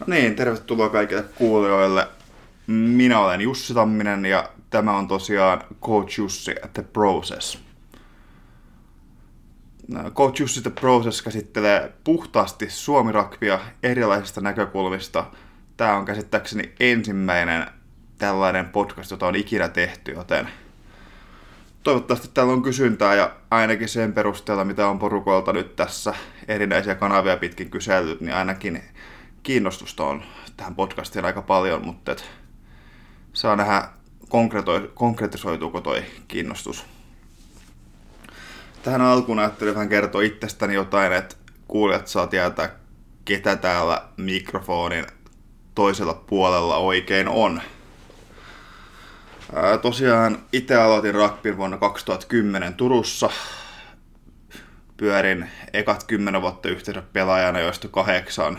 No niin, tervetuloa kaikille kuulijoille. Minä olen Jussi Tamminen ja tämä on tosiaan Coach Jussi the Process. Coach Jussi the Process käsittelee puhtaasti suomi erilaisista näkökulmista. Tämä on käsittääkseni ensimmäinen tällainen podcast, jota on ikinä tehty, joten toivottavasti täällä on kysyntää ja ainakin sen perusteella, mitä on porukoilta nyt tässä erinäisiä kanavia pitkin kysellyt, niin ainakin kiinnostusta on tähän podcastiin aika paljon, mutta et saa nähdä konkretisoituuko toi kiinnostus. Tähän alkuun ajattelin vähän kertoa itsestäni jotain, että kuulijat saa tietää, ketä täällä mikrofonin toisella puolella oikein on. Ää, tosiaan itse aloitin rugby vuonna 2010 Turussa. Pyörin ekat kymmenen vuotta yhteensä pelaajana, joista kahdeksan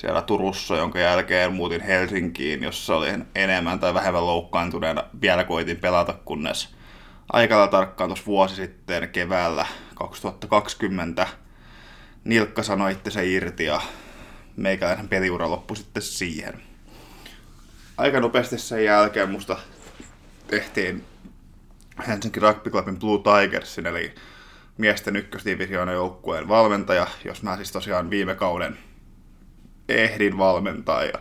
siellä Turussa, jonka jälkeen muutin Helsinkiin, jossa olin enemmän tai vähemmän loukkaantuneena. Vielä koitin pelata, kunnes aikalla tarkkaan tuossa vuosi sitten keväällä 2020 Nilkka sanoi itse irti ja meikäläisen peliura loppui sitten siihen. Aika nopeasti sen jälkeen musta tehtiin Helsinki Rugby Clubin Blue Tigersin, eli miesten ykkösdivisioonan joukkueen valmentaja, jos mä siis tosiaan viime kauden ehdin valmentaa. Ja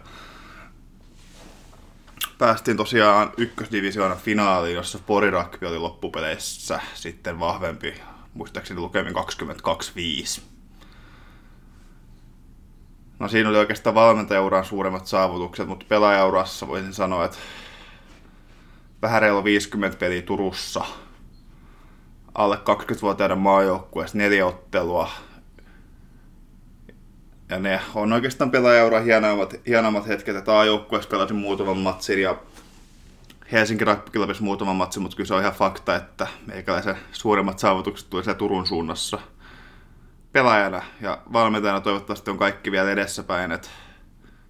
päästiin tosiaan ykkösdivisioonan finaaliin, jossa Pori Rugby oli loppupeleissä sitten vahvempi, muistaakseni lukemin 22-5. No siinä oli oikeastaan valmentajauran suuremmat saavutukset, mutta pelaajaurassa voisin sanoa, että vähän reilu 50 peliä Turussa, alle 20-vuotiaiden maajoukkueessa neljä ottelua, ja ne on oikeastaan pelaajaura hienommat, hienommat hetket, että A-joukkueessa pelasin muutaman matsin ja Helsinki Rugby muutaman matsin, mutta kyllä se on ihan fakta, että meikäläisen suurimmat saavutukset tuli siellä Turun suunnassa pelaajana ja valmentajana toivottavasti on kaikki vielä edessäpäin, että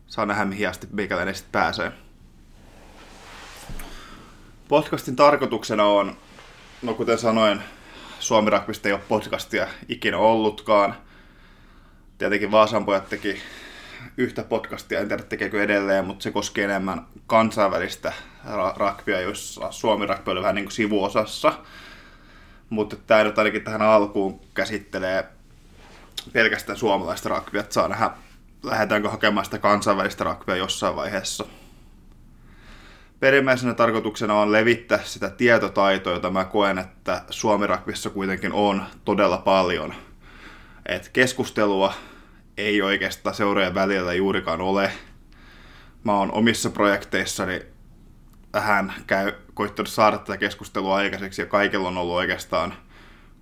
saa nähdä mihin asti meikäläinen sitten pääsee. Podcastin tarkoituksena on, no kuten sanoin, Suomi Rugbysta ei ole podcastia ikinä ollutkaan – Tietenkin Vaasan pojat teki yhtä podcastia, en tiedä tekeekö edelleen, mutta se koskee enemmän kansainvälistä rakpia, jossa Suomi rakpi oli vähän niin kuin sivuosassa. Mutta tämä nyt ainakin tähän alkuun käsittelee pelkästään suomalaista rakpia, että saa nähdä, lähdetäänkö hakemaan sitä kansainvälistä rakpia jossain vaiheessa. Perimmäisenä tarkoituksena on levittää sitä tietotaitoa, jota mä koen, että Suomi kuitenkin on todella paljon – että keskustelua ei oikeastaan seurojen välillä juurikaan ole. Mä oon omissa projekteissani vähän käy, koittanut saada tätä keskustelua aikaiseksi ja kaikilla on ollut oikeastaan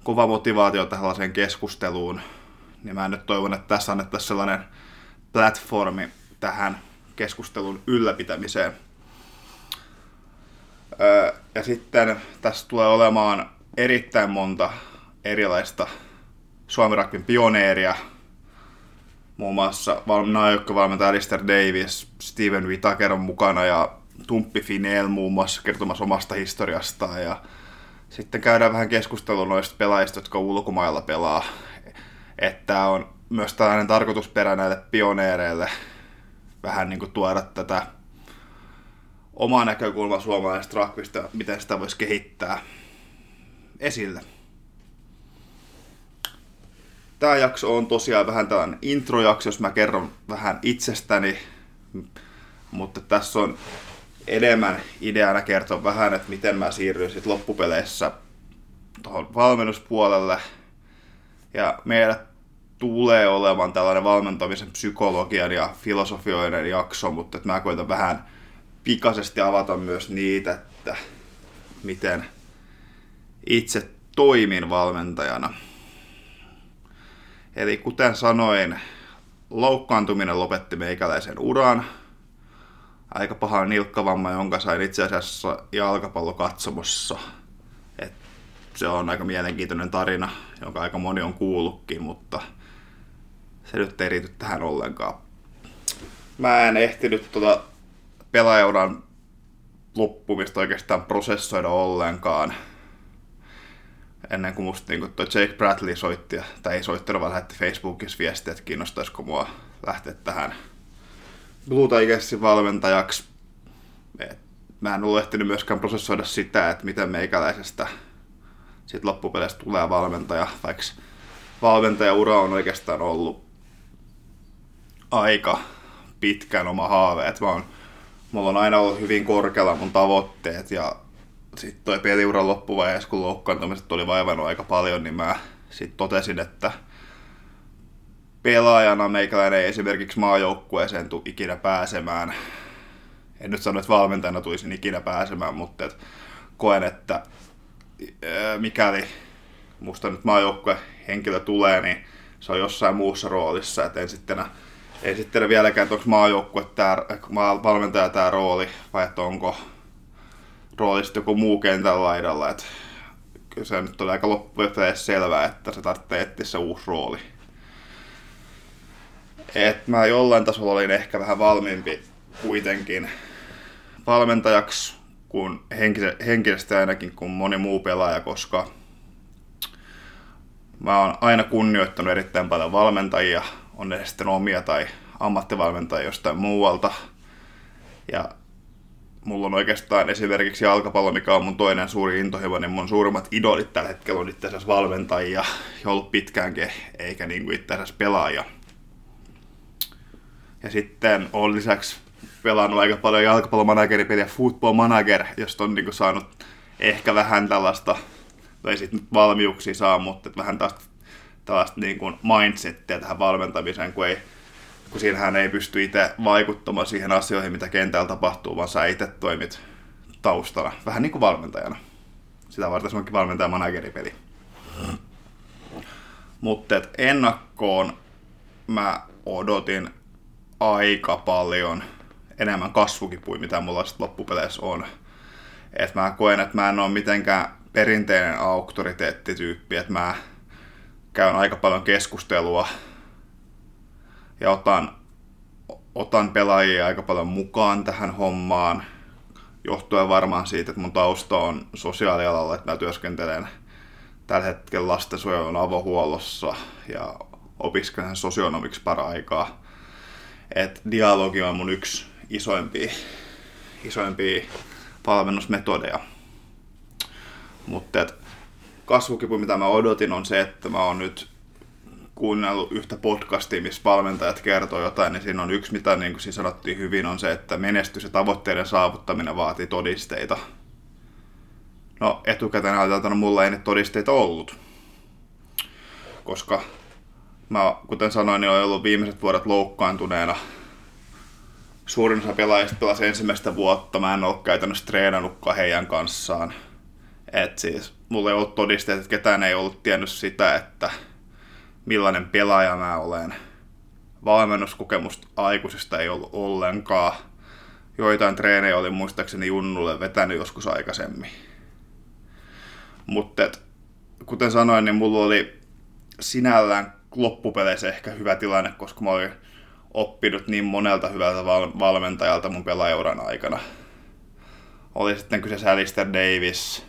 kova motivaatio tällaiseen keskusteluun. Niin mä nyt toivon, että tässä annettaisiin sellainen platformi tähän keskustelun ylläpitämiseen. ja sitten tässä tulee olemaan erittäin monta erilaista Suomi Rugbyn pioneeria, muun muassa naajoukkovalmentaja Alistair Davis, Steven Whitaker on mukana ja Tumppi Finel muun muassa kertomassa omasta historiastaan ja sitten käydään vähän keskustelua noista pelaajista, jotka ulkomailla pelaa. Että on myös tällainen tarkoitusperä näille pioneereille vähän niin kuin tuoda tätä omaa näkökulmaa suomalaisesta rugbysta, miten sitä voisi kehittää esille. Tämä jakso on tosiaan vähän tällainen introjakso, jos mä kerron vähän itsestäni, mutta tässä on enemmän ideana kertoa vähän, että miten mä siirryin sitten loppupeleissä tuohon valmennuspuolelle. Ja meillä tulee olemaan tällainen valmentamisen psykologian ja filosofioiden jakso, mutta että mä koitan vähän pikaisesti avata myös niitä, että miten itse toimin valmentajana. Eli kuten sanoin, loukkaantuminen lopetti meikäläisen uran. Aika paha nilkkavamma, jonka sain itse asiassa jalkapallokatsomossa. Et se on aika mielenkiintoinen tarina, jonka aika moni on kuullutkin, mutta se nyt ei riity tähän ollenkaan. Mä en ehtinyt tuota pelaajauran loppumista oikeastaan prosessoida ollenkaan ennen kuin musta niin toi Jake Bradley soitti, tai ei soittanut, vaan lähetti Facebookissa viestiä, että kiinnostaisiko mua lähteä tähän Blue Tigersin valmentajaksi. Et mä en ole ehtinyt myöskään prosessoida sitä, että miten meikäläisestä sit loppupeleistä tulee valmentaja, vaikka valmentajaura on oikeastaan ollut aika pitkän oma haave. Et mä oon, mulla on aina ollut hyvin korkealla mun tavoitteet ja sitten toi peliuran loppuvaiheessa, kun loukkaantumiset oli vaivannut aika paljon, niin mä sitten totesin, että pelaajana meikäläinen ei esimerkiksi maajoukkueeseen tule ikinä pääsemään. En nyt sano, että valmentajana tulisin ikinä pääsemään, mutta et koen, että mikäli musta nyt maajoukkue henkilö tulee, niin se on jossain muussa roolissa, että en sitten, ei sitten vieläkään, että onko maajoukkue tämä, valmentaja tämä rooli, vai että onko rooli sitten joku muu kentän laidalla, että kyllä se nyt oli aika loppujen selvää, että se tarvitsee etsiä se uusi rooli. Et mä jollain tasolla olin ehkä vähän valmiimpi kuitenkin valmentajaksi kuin henkisesti ainakin kuin moni muu pelaaja, koska mä oon aina kunnioittanut erittäin paljon valmentajia, on ne sitten omia tai ammattivalmentajia jostain muualta. Ja mulla on oikeastaan esimerkiksi jalkapallo, mikä on mun toinen suuri intohimo, niin mun suurimmat idolit tällä hetkellä on itse asiassa valmentajia, ollut pitkäänkin, eikä niin kuin itse asiassa pelaajia. Ja sitten on lisäksi pelannut aika paljon jalkapallomanageri ja football manager, josta on niin kuin saanut ehkä vähän tällaista, tai sitten valmiuksia saa, mutta vähän taas tällaista niin kuin mindsettiä tähän valmentamiseen, kun ei kun siinähän ei pysty itse vaikuttamaan siihen asioihin, mitä kentällä tapahtuu, vaan sä itse toimit taustalla, vähän niin kuin valmentajana. Sitä varten se onkin valmentaja manageripeli. Mutta ennakkoon mä odotin aika paljon enemmän kasvukipuja, mitä mulla sitten loppupeleissä on. Et mä koen, että mä en ole mitenkään perinteinen auktoriteettityyppi, että mä käyn aika paljon keskustelua ja otan, otan pelaajia aika paljon mukaan tähän hommaan, johtuen varmaan siitä, että mun tausta on sosiaalialalla, että mä työskentelen tällä hetkellä lastensuojelun avohuollossa ja opiskelen sosionomiksi para-aikaa. Et dialogi on mun yksi isoimpia, isoimpia valmennusmetodeja. Mutta kasvukipu, mitä mä odotin, on se, että mä oon nyt kuunnellut yhtä podcastia, missä valmentajat kertoo jotain, niin siinä on yksi, mitä niin kuin siinä sanottiin hyvin, on se, että menestys ja tavoitteiden saavuttaminen vaatii todisteita. No etukäteen ajateltuna mulla ei ne todisteita ollut. Koska mä, kuten sanoin, niin olen ollut viimeiset vuodet loukkaantuneena. Suurin osa pelaajista pelasi ensimmäistä vuotta. Mä en ole käytännössä treenannutkaan heidän kanssaan. Et siis, mulla ei ollut todisteita, että ketään ei ollut tiennyt sitä, että millainen pelaaja mä olen. Valmennuskokemusta aikuisista ei ollut ollenkaan. Joitain treenejä oli muistaakseni Junnulle vetänyt joskus aikaisemmin. Mutta kuten sanoin, niin mulla oli sinällään loppupeleissä ehkä hyvä tilanne, koska mä olin oppinut niin monelta hyvältä val- valmentajalta mun pelaajuran aikana. Oli sitten kyseessä Alistair Davis,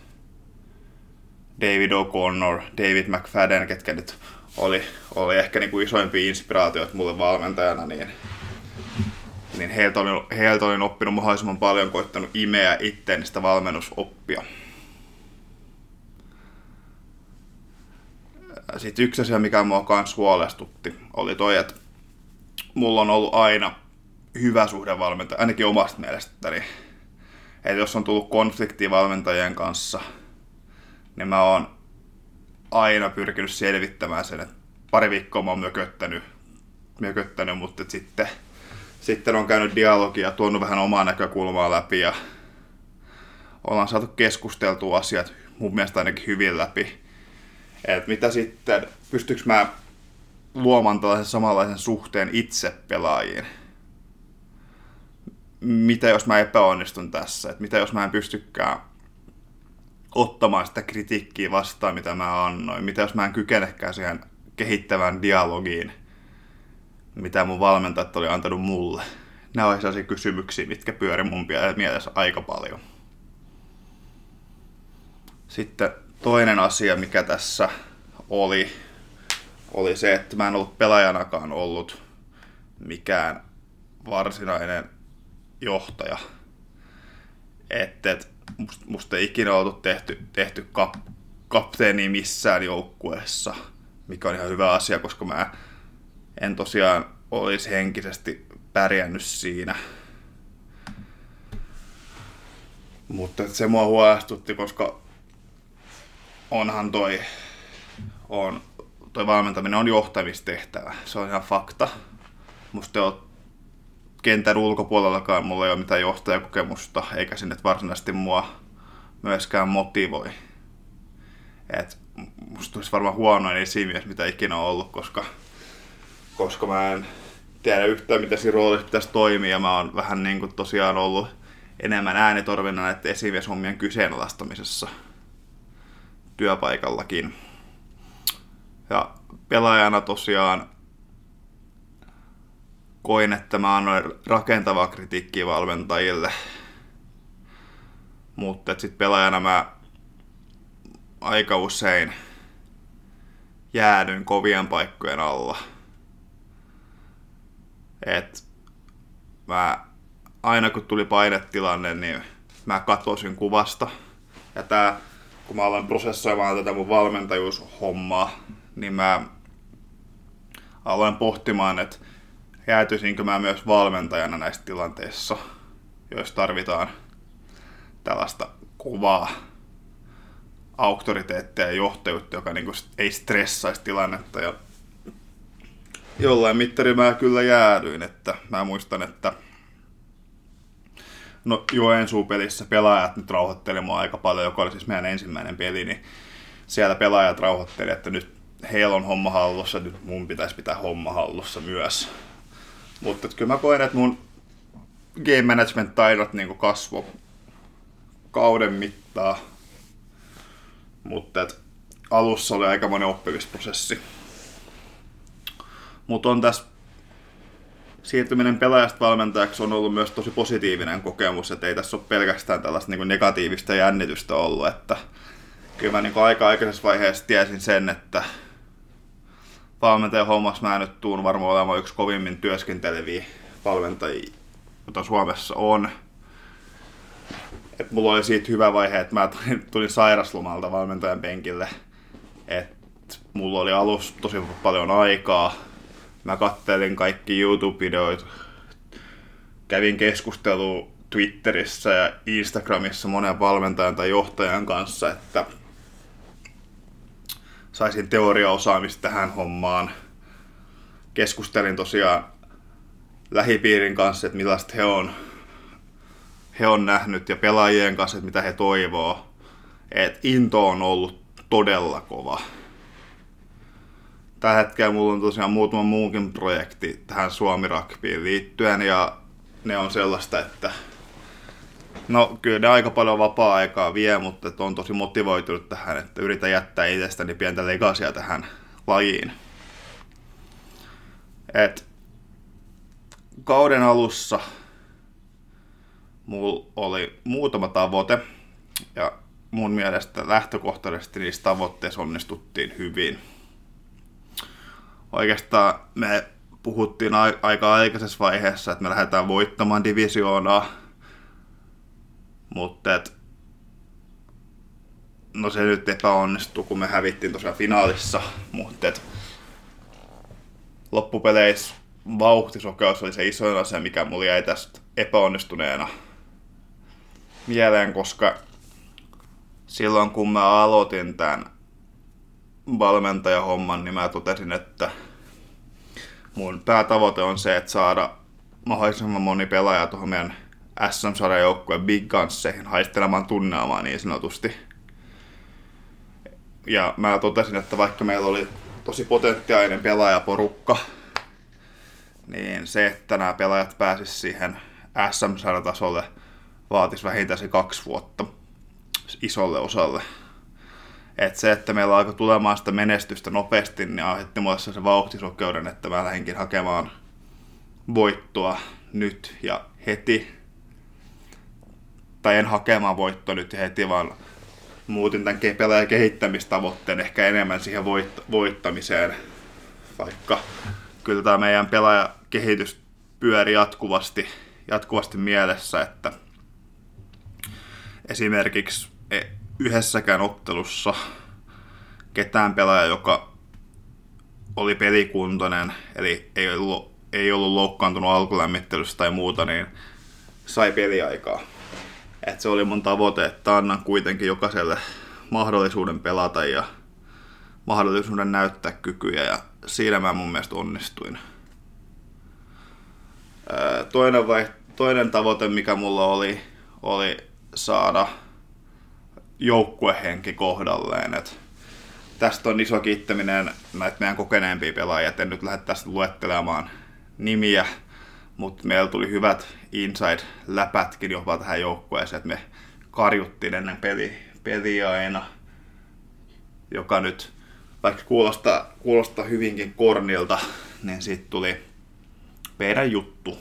David O'Connor, David McFadden, ketkä nyt oli, oli ehkä niin kuin isoimpia inspiraatioita mulle valmentajana, niin, niin heiltä, olin, heiltä olin oppinut mahdollisimman paljon, koittanut imeä itteen sitä valmennusoppia. Sitten yksi asia, mikä mua kanssa huolestutti, oli toi, että mulla on ollut aina hyvä suhde valmentaja, ainakin omasta mielestäni. Että jos on tullut konflikti valmentajien kanssa, niin mä oon aina pyrkinyt selvittämään sen, että pari viikkoa mä oon mököttänyt, mököttänyt mutta sitten, sitten on käynyt dialogia, tuonut vähän omaa näkökulmaa läpi ja ollaan saatu keskusteltua asiat mun mielestä ainakin hyvin läpi. Et mitä sitten, pystyykö mä luomaan tällaisen samanlaisen suhteen itse pelaajiin? Mitä jos mä epäonnistun tässä? Et mitä jos mä en pystykään ottamaan sitä kritiikkiä vastaan, mitä mä annoin? Mitä jos mä en kykenekään siihen kehittävään dialogiin, mitä mun valmentajat oli antanut mulle? Nämä ovat sellaisia kysymyksiä, mitkä pyöri mun mielessä aika paljon. Sitten toinen asia, mikä tässä oli, oli se, että mä en ollut pelaajanakaan ollut mikään varsinainen johtaja. Että et, musta, musta ei ikinä oltu tehty, tehty kap, kapteeni missään joukkueessa, mikä on ihan hyvä asia, koska mä en tosiaan olisi henkisesti pärjännyt siinä. Mutta se mua huolestutti, koska onhan toi, on, toi valmentaminen on johtamistehtävä. Se on ihan fakta. Musta on kentän ulkopuolellakaan mulla ei ole mitään johtajakokemusta, eikä sinne varsinaisesti mua myöskään motivoi. Et musta olisi varmaan huonoin esimies, mitä ikinä on ollut, koska, koska mä en tiedä yhtään, mitä siinä roolissa pitäisi toimia. Mä oon vähän niin kuin tosiaan ollut enemmän äänitorvina näiden esimieshommien kyseenalaistamisessa työpaikallakin. Ja pelaajana tosiaan koin, että mä annoin rakentavaa kritiikkiä valmentajille. Mutta sitten pelaajana mä aika usein jäädyin kovien paikkojen alla. Et mä, aina kun tuli painetilanne, niin mä katosin kuvasta. Ja tää, kun mä aloin prosessoimaan tätä mun valmentajuushommaa, niin mä aloin pohtimaan, että jäätyisinkö mä myös valmentajana näissä tilanteissa, joissa tarvitaan tällaista kovaa auktoriteettia ja johtajuutta, joka niin ei stressaisi tilannetta. Ja jollain mittari mä kyllä jäädyin, että mä muistan, että no Joensuu-pelissä pelaajat nyt rauhoitteli mua aika paljon, joka oli siis meidän ensimmäinen peli, niin siellä pelaajat rauhoitteli, että nyt heillä on homma hallussa, nyt mun pitäisi pitää homma hallussa myös. Mutta kyllä mä koen, että mun game management taidot niin kasvo kauden mittaa. Mutta alussa oli aika monen oppimisprosessi. Mutta on tässä siirtyminen pelaajasta valmentajaksi on ollut myös tosi positiivinen kokemus, että ei tässä ole pelkästään tällaista niin negatiivista jännitystä ollut, että kyllä mä niin aika aikaisessa vaiheessa tiesin sen, että valmentajan hommassa mä nyt tuun varmaan olemaan yksi kovimmin työskenteleviä valmentajia, jota Suomessa on. Et mulla oli siitä hyvä vaihe, että mä tulin, tulin sairaslomalta valmentajan penkille. Et mulla oli alus tosi paljon aikaa. Mä kattelin kaikki YouTube-videoita. Kävin keskustelua Twitterissä ja Instagramissa monen valmentajan tai johtajan kanssa, että saisin teoriaosaamista tähän hommaan. Keskustelin tosiaan lähipiirin kanssa, että millaista he on, he on nähnyt ja pelaajien kanssa, että mitä he toivoo. Et into on ollut todella kova. Tällä hetkellä mulla on tosiaan muutama muukin projekti tähän Suomi Rugbyin liittyen ja ne on sellaista, että No kyllä ne aika paljon vapaa-aikaa vie, mutta on tosi motivoitunut tähän, että yritän jättää itsestäni pientä legasia tähän lajiin. Et kauden alussa mulla oli muutama tavoite ja mun mielestä lähtökohtaisesti niissä tavoitteissa onnistuttiin hyvin. Oikeastaan me puhuttiin aika aikaisessa vaiheessa, että me lähdetään voittamaan divisioonaa mutta et, no se nyt epäonnistui, kun me hävittiin tosiaan finaalissa, mutta et, loppupeleissä vauhtisokeus oli se isoin asia, mikä mulla jäi tästä epäonnistuneena mieleen, koska silloin kun mä aloitin tämän valmentajahomman, niin mä totesin, että mun päätavoite on se, että saada mahdollisimman moni pelaaja tuohon meidän SM-sarjan joukkueen Big Gunsseihin haistelemaan tunnelmaa niin sanotusti. Ja mä totesin, että vaikka meillä oli tosi potentiaalinen pelaajaporukka, niin se, että nämä pelaajat pääsisivät siihen SM-sarjatasolle, vaatisi vähintään se kaksi vuotta isolle osalle. Et se, että meillä alkoi tulemaan sitä menestystä nopeasti, niin aiheutti mulle se vauhtisokeuden, että mä lähdinkin hakemaan voittoa nyt ja heti tai en hakemaan voittoa nyt heti, vaan muutin tämän pelaajan kehittämistavoitteen ehkä enemmän siihen voitt- voittamiseen, vaikka kyllä tämä meidän pelaajakehitys pyöri jatkuvasti, jatkuvasti mielessä, että esimerkiksi e, yhdessäkään ottelussa ketään pelaaja, joka oli pelikuntoinen, eli ei ollut, ei ollut loukkaantunut alkulämmittelystä tai muuta, niin sai peliaikaa. Et se oli mun tavoite, että annan kuitenkin jokaiselle mahdollisuuden pelata ja mahdollisuuden näyttää kykyjä ja siinä mä mun mielestä onnistuin. Toinen, vai, toinen tavoite, mikä mulla oli, oli saada joukkuehenki kohdalleen. Et tästä on iso kiittäminen näitä meidän kokeneempia pelaajia. En nyt lähde tästä luettelemaan nimiä, mutta meillä tuli hyvät inside-läpätkin jopa tähän joukkueeseen, että me karjuttiin ennen peli, peliä aina, joka nyt, vaikka kuulostaa, kuulostaa hyvinkin kornilta, niin siitä tuli meidän juttu,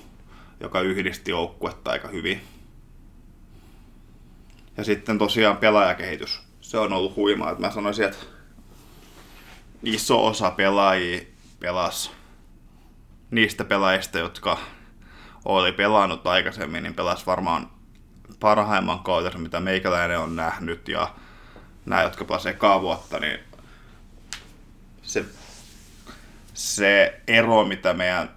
joka yhdisti joukkuetta aika hyvin. Ja sitten tosiaan pelaajakehitys. Se on ollut huimaa. Että mä sanoisin, että iso osa pelaajia pelasi niistä pelaajista, jotka oli pelannut aikaisemmin, niin pelasi varmaan parhaimman kauden, mitä meikäläinen on nähnyt. Ja nämä, jotka pelasivat ekaa vuotta, niin se, se ero, mitä meidän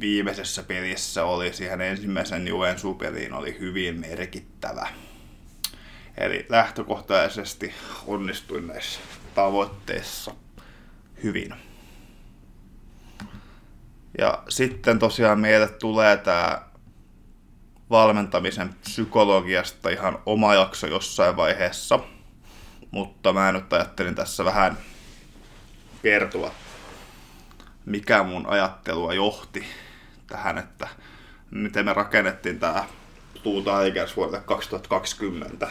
viimeisessä pelissä oli siihen ensimmäisen Juvensu-peliin, oli hyvin merkittävä. Eli lähtökohtaisesti onnistuin näissä tavoitteissa hyvin. Ja sitten tosiaan meille tulee tämä valmentamisen psykologiasta ihan oma jakso jossain vaiheessa. Mutta mä nyt ajattelin tässä vähän kertoa, mikä mun ajattelua johti tähän, että miten me rakennettiin tämä Blue Tigers vuodelle 2020.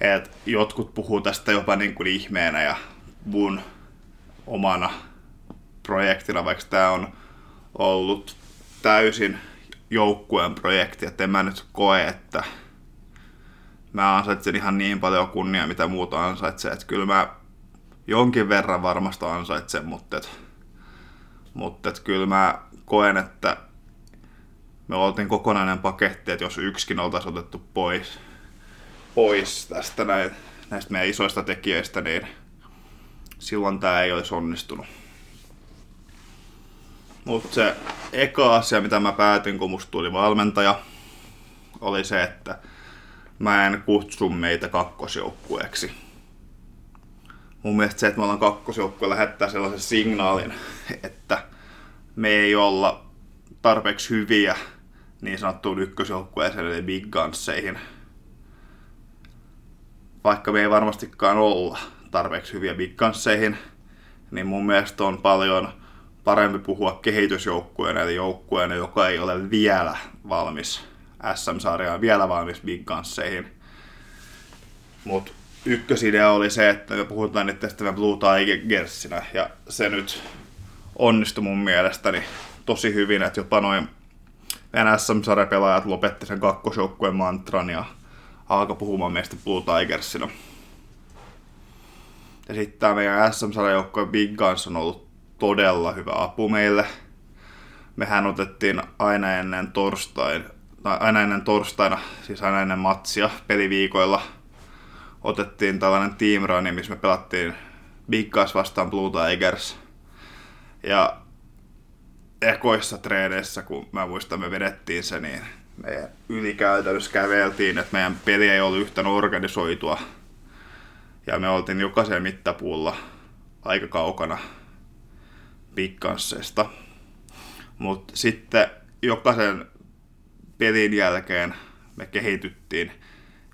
Et jotkut puhuu tästä jopa niin kuin ihmeenä ja mun omana projektina, vaikka tämä on ollut täysin joukkueen projekti, että en mä nyt koe, että mä ansaitsen ihan niin paljon kunnia, mitä muuta ansaitsee, että kyllä mä jonkin verran varmasti ansaitsen, mutta, et, mutta et kyllä mä koen, että me oltiin kokonainen paketti, että jos yksikin oltaisiin otettu pois, pois tästä näin, näistä meidän isoista tekijöistä, niin silloin tämä ei olisi onnistunut. Mutta se eka asia, mitä mä päätin, kun musta tuli valmentaja, oli se, että mä en kutsu meitä kakkosjoukkueeksi. Mun mielestä se, että me ollaan kakkosjoukkue, lähettää sellaisen signaalin, että me ei olla tarpeeksi hyviä niin sanottuun ykkösjoukkueeseen eli Big Gunsseihin. Vaikka me ei varmastikaan olla tarpeeksi hyviä Big Gunsseihin, niin mun mielestä on paljon parempi puhua kehitysjoukkueen eli joukkueen, joka ei ole vielä valmis SM-sarjaan, vielä valmis Big Gunsseihin. Mutta ykkösidea oli se, että me puhutaan nyt tästä Blue Tigersinä, ja se nyt onnistui mun mielestäni tosi hyvin, että jopa noin meidän SM-sarjapelaajat lopetti sen kakkosjoukkueen mantran ja alkoi puhumaan meistä Blue Tigersina. Ja sitten tämä meidän SM-sarjajoukkojen Big Guns on ollut todella hyvä apu meille. Mehän otettiin aina ennen torstain, tai aina ennen torstaina, siis aina ennen matsia peliviikoilla, otettiin tällainen team run, missä me pelattiin Big Guns vastaan Blue Tigers. Ja ekoissa treeneissä, kun mä muistan, me vedettiin se, niin meidän ylikäytännössä käveltiin, että meidän peli ei ollut yhtään organisoitua. Ja me oltiin jokaisen mittapuulla aika kaukana pikkansseista. Mutta sitten jokaisen pelin jälkeen me kehityttiin.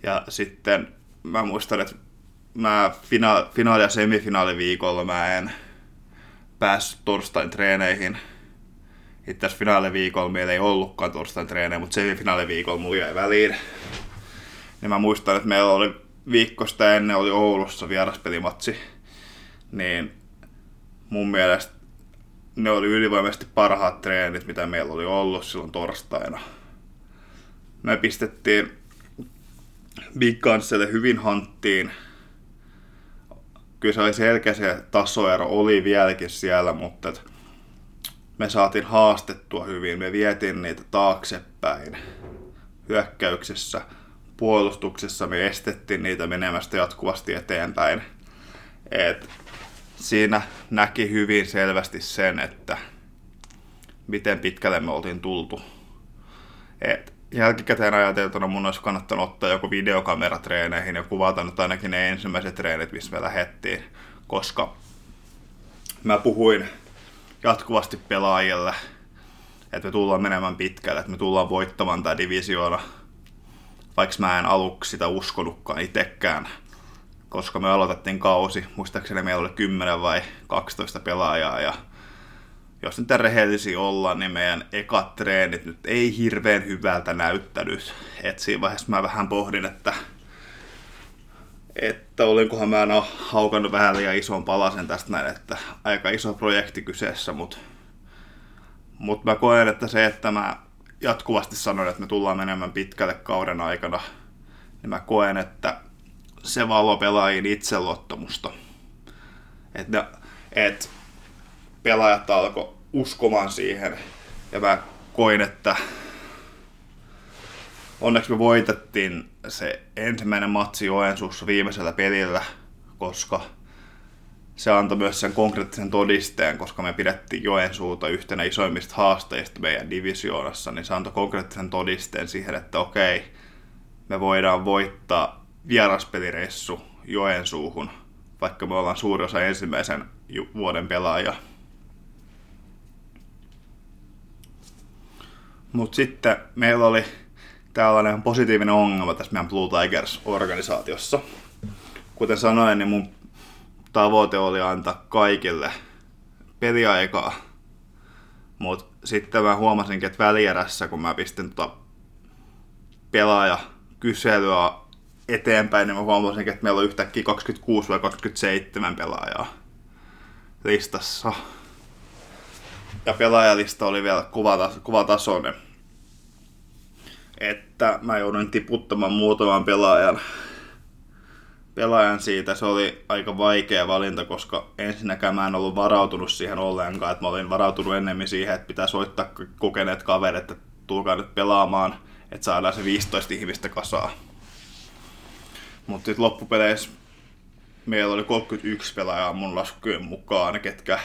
Ja sitten mä muistan, että mä fina- finaali- ja semifinaaliviikolla mä en päässyt torstain treeneihin. Itse asiassa finaaliviikolla meillä ei ollutkaan torstain treenejä, mutta semifinaaliviikolla mulla jäi väliin. Niin mä muistan, että meillä oli viikkosta ennen oli Oulussa vieraspelimatsi. Niin mun mielestä ne oli ylivoimaisesti parhaat treenit, mitä meillä oli ollut silloin torstaina. Me pistettiin Big Gunsille hyvin hanttiin. Kyllä se oli selkeä se tasoero, oli vieläkin siellä, mutta me saatiin haastettua hyvin, me vietiin niitä taaksepäin hyökkäyksessä, puolustuksessa me estettiin niitä menemästä jatkuvasti eteenpäin. Et siinä näki hyvin selvästi sen, että miten pitkälle me oltiin tultu. Et jälkikäteen ajateltuna mun olisi kannattanut ottaa joku videokameratreeneihin ja kuvata nyt ainakin ne ensimmäiset treenit, missä me lähettiin, koska mä puhuin jatkuvasti pelaajille, että me tullaan menemään pitkälle, että me tullaan voittamaan tämä divisioona, vaikka mä en aluksi sitä uskonutkaan itsekään, koska me aloitettiin kausi, muistaakseni meillä oli 10 vai 12 pelaajaa ja jos nyt rehellisiä ollaan, niin meidän ekat treenit nyt ei hirveän hyvältä näyttänyt. Et siinä vaiheessa mä vähän pohdin, että, että olinkohan mä haukannut vähän liian ison palasen tästä näin, että aika iso projekti kyseessä, mutta mut mä koen, että se, että mä jatkuvasti sanoin, että me tullaan menemään pitkälle kauden aikana, niin mä koen, että se valo pelaajien itseluottamusta. Että et pelaajat alkoi uskomaan siihen. Ja mä koin, että onneksi me voitettiin se ensimmäinen matsi Joensuussa viimeisellä pelillä, koska se antoi myös sen konkreettisen todisteen, koska me pidettiin Joensuuta yhtenä isoimmista haasteista meidän divisioonassa, niin se antoi konkreettisen todisteen siihen, että okei, me voidaan voittaa vieraspelireissu Joensuuhun, vaikka me ollaan suuri osa ensimmäisen vuoden pelaajia. Mutta sitten meillä oli tällainen positiivinen ongelma tässä meidän Blue Tigers-organisaatiossa. Kuten sanoin, niin mun tavoite oli antaa kaikille peliaikaa. Mutta sitten mä huomasinkin, että välierässä, kun mä pistin tota pelaaja kyselyä eteenpäin, niin mä huomasin, että meillä on yhtäkkiä 26 vai 27 pelaajaa listassa. Ja pelaajalista oli vielä kuvatasoinen. että mä joudun tiputtamaan muutaman pelaajan, pelaajan siitä. Se oli aika vaikea valinta, koska ensinnäkään mä en ollut varautunut siihen ollenkaan. Että mä olin varautunut ennemmin siihen, että pitää soittaa kokeneet kaverit, että tulkaa nyt pelaamaan, että saadaan se 15 ihmistä kasaa. Mutta sitten loppupeleissä meillä oli 31 pelaajaa mun laskujen mukaan, ketkä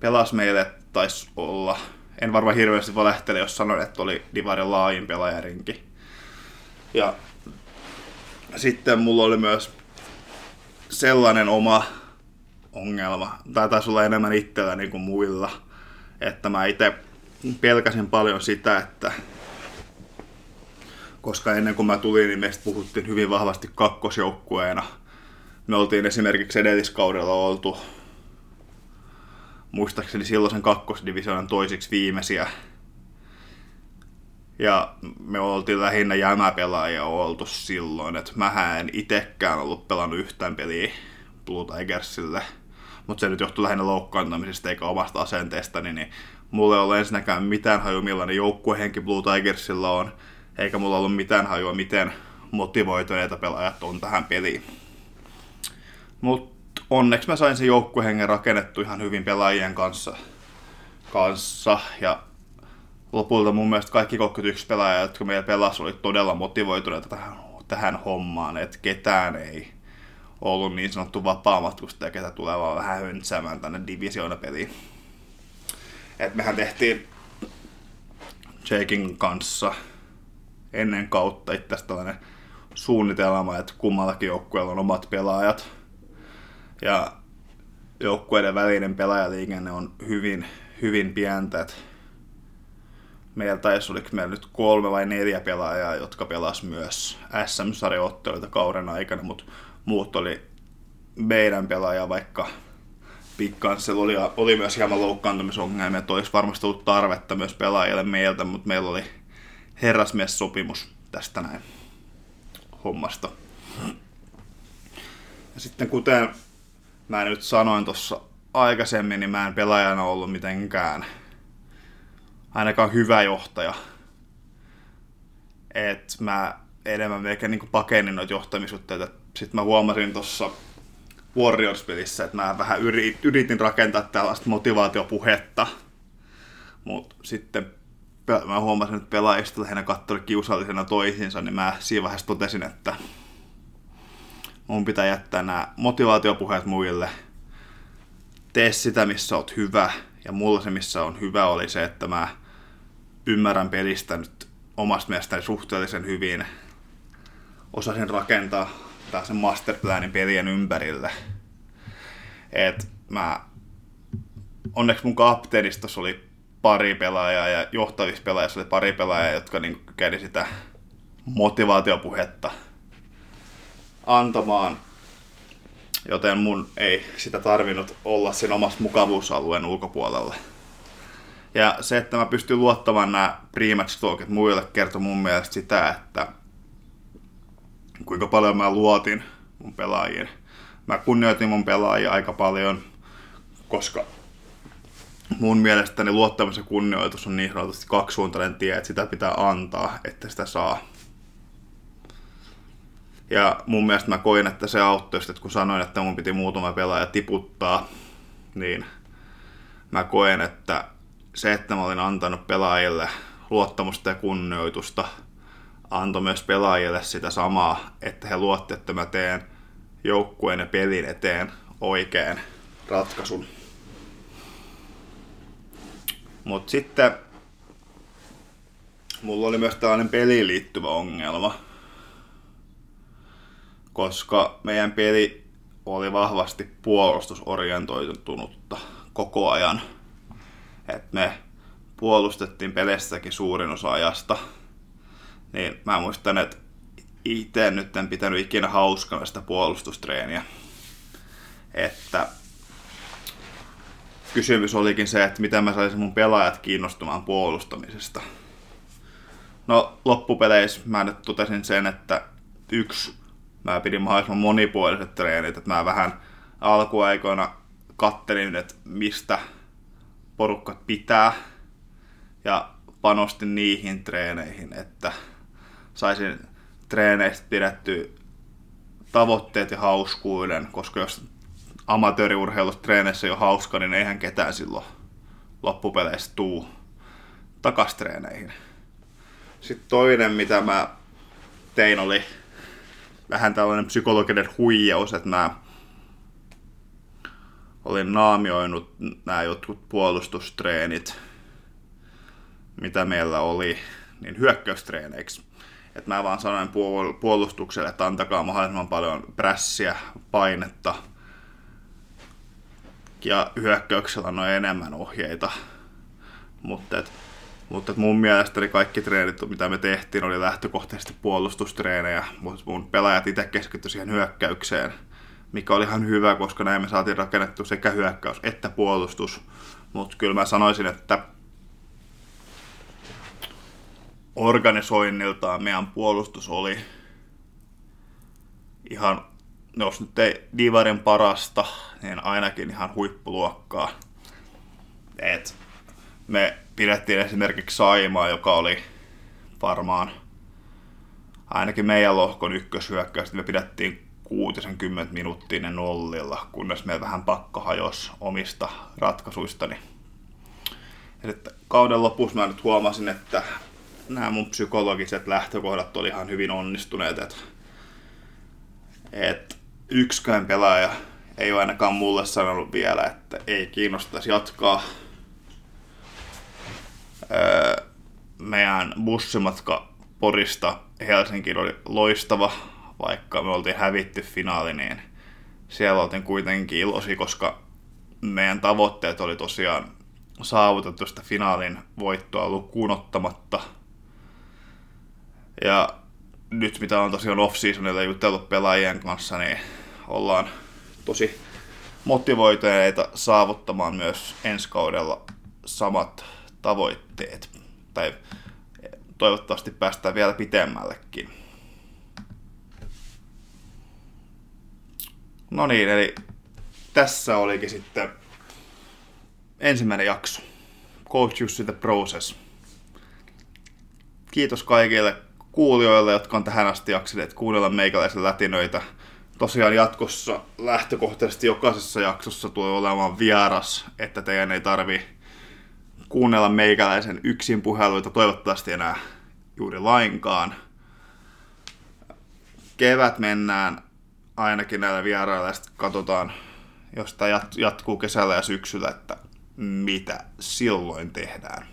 pelas meille taisi olla en varmaan hirveästi valehtele, jos sanon, että oli Divarin laajin pelaajarinki. Ja sitten mulla oli myös sellainen oma ongelma, tai taisi olla enemmän itselläni kuin muilla, että mä itse pelkäsin paljon sitä, että koska ennen kuin mä tulin, niin meistä puhuttiin hyvin vahvasti kakkosjoukkueena. Me oltiin esimerkiksi edelliskaudella oltu muistaakseni silloisen kakkosdivisioonan toisiksi viimeisiä. Ja me oltiin lähinnä jämäpelaajia oltu silloin, että mä en itekään ollut pelannut yhtään peliä Blue Tigersille. Mutta se nyt johtuu lähinnä loukkaantamisesta eikä omasta asenteestani, niin mulla ei ole ensinnäkään mitään hajua millainen joukkuehenki Blue Tigersilla on, eikä mulla ollut mitään hajua miten motivoituneita pelaajat on tähän peliin. Mutta onneksi mä sain sen joukkuehengen rakennettu ihan hyvin pelaajien kanssa. kanssa ja lopulta mun mielestä kaikki 31 pelaajaa, jotka meillä pelasi, oli todella motivoituneita tähän, tähän hommaan, että ketään ei ollut niin sanottu vapaamatkustaja, ketä tulee vaan vähän höntsäämään tänne divisioonapeliin. Et mehän tehtiin Jakein kanssa ennen kautta itse tällainen suunnitelma, että kummallakin joukkueella on omat pelaajat, ja joukkueiden välinen pelaajaliikenne on hyvin, hyvin pientä. Meillä taisi oliko meillä nyt kolme vai neljä pelaajaa, jotka pelas myös SM-sarjaotteluita kauden aikana, mutta muut oli meidän pelaaja, vaikka Pikkansel oli, oli myös hieman loukkaantumisongelmia, että olisi varmasti ollut tarvetta myös pelaajille meiltä, mutta meillä oli herrasmies-sopimus tästä näin hommasta. Ja sitten kuten mä nyt sanoin tuossa aikaisemmin, niin mä en pelaajana ollut mitenkään ainakaan hyvä johtaja. Et mä enemmän ehkä niin pakenin noita johtamisutteita. Sitten mä huomasin tuossa Warriors-pelissä, että mä vähän yritin rakentaa tällaista motivaatiopuhetta Mutta sitten mä huomasin, että pelaajista lähinnä katsoi kiusallisena toisinsa, niin mä siinä vaiheessa totesin, että mun pitää jättää nämä motivaatiopuheet muille. Tee sitä, missä oot hyvä. Ja mulla se, missä on hyvä, oli se, että mä ymmärrän pelistä nyt omasta mielestäni suhteellisen hyvin. Osasin rakentaa sen masterplanin pelien ympärille. Et mä, onneksi mun kapteenistossa oli pari pelaajaa ja johtavissa pelaajissa oli pari pelaajaa, jotka niin kävi sitä motivaatiopuhetta antamaan. Joten mun ei sitä tarvinnut olla sen omassa mukavuusalueen ulkopuolella. Ja se, että mä pystyn luottamaan nämä pre-match talkit muille, kertoo mun mielestä sitä, että kuinka paljon mä luotin mun pelaajiin. Mä kunnioitin mun pelaajia aika paljon, koska mun mielestäni luottamus ja kunnioitus on niin sanotusti kaksisuuntainen tie, että sitä pitää antaa, että sitä saa. Ja mun mielestä mä koin, että se auttoi, että kun sanoin, että mun piti muutama pelaaja tiputtaa, niin mä koen, että se, että mä olin antanut pelaajille luottamusta ja kunnioitusta, antoi myös pelaajille sitä samaa, että he luotti, että mä teen joukkueen ja pelin eteen oikein ratkaisun. Mutta sitten mulla oli myös tällainen peliin liittyvä ongelma, koska meidän peli oli vahvasti puolustusorientoitunutta koko ajan. Et me puolustettiin pelessäkin suurin osa ajasta. Niin mä muistan, että itse nyt en pitänyt ikinä hauskana sitä puolustustreeniä. Että kysymys olikin se, että miten mä saisin mun pelaajat kiinnostumaan puolustamisesta. No loppupeleissä mä nyt totesin sen, että yksi, mä pidin mahdollisimman monipuoliset treenit, että mä vähän alkuaikoina kattelin, että mistä porukkat pitää ja panostin niihin treeneihin, että saisin treeneistä pidetty tavoitteet ja hauskuuden, koska jos amatööriurheilussa treenissä jo hauska, niin eihän ketään silloin loppupeleissä tuu takastreeneihin. Sitten toinen, mitä mä tein, oli vähän tällainen psykologinen huijaus, että mä olin naamioinut nämä jotkut puolustustreenit, mitä meillä oli, niin hyökkäystreeneiksi. Että mä vaan sanoin puolustukselle, että antakaa mahdollisimman paljon prässiä, painetta – ja hyökkäyksellä on enemmän ohjeita. Mutta, et, mutta et mun mielestäni kaikki treenit, mitä me tehtiin, oli lähtökohtaisesti puolustustreenejä, mutta mun pelaajat itse keskittyi siihen hyökkäykseen, mikä oli ihan hyvä, koska näin me saatiin rakennettu sekä hyökkäys että puolustus. Mutta kyllä mä sanoisin, että organisoinniltaan meidän puolustus oli ihan jos nyt ei Divarin parasta, niin ainakin ihan huippuluokkaa. Et me pidettiin esimerkiksi Saimaa, joka oli varmaan ainakin meidän lohkon ykköshyökkäys, me pidettiin 60 minuuttia nollilla, kunnes me vähän pakko hajos omista ratkaisuistani. Ja sitten kauden lopussa mä nyt huomasin, että nämä mun psykologiset lähtökohdat oli ihan hyvin onnistuneet, että et yksikään pelaaja ei ole ainakaan mulle sanonut vielä, että ei kiinnostaisi jatkaa. Öö, meidän bussimatka Porista Helsinkiin oli loistava, vaikka me oltiin hävitty finaali, niin siellä oltiin kuitenkin ilosi, koska meidän tavoitteet oli tosiaan saavutettu sitä finaalin voittoa lukuun ottamatta. Ja nyt mitä on tosiaan off-seasonilla jutellut pelaajien kanssa, niin ollaan tosi motivoituneita saavuttamaan myös ensi kaudella samat tavoitteet. Tai toivottavasti päästään vielä pitemmällekin. No niin, eli tässä olikin sitten ensimmäinen jakso. Coach Jussi The Process. Kiitos kaikille kuulijoille, jotka on tähän asti jaksaneet kuunnella meikäläisen lätinöitä. Tosiaan jatkossa lähtökohtaisesti jokaisessa jaksossa tulee olemaan vieras, että teidän ei tarvi kuunnella meikäläisen yksin puheluita, toivottavasti enää juuri lainkaan. Kevät mennään ainakin näillä vierailla, ja sitten katsotaan, jos tämä jatkuu kesällä ja syksyllä, että mitä silloin tehdään.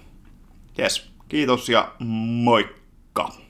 Jes, kiitos ja moikka!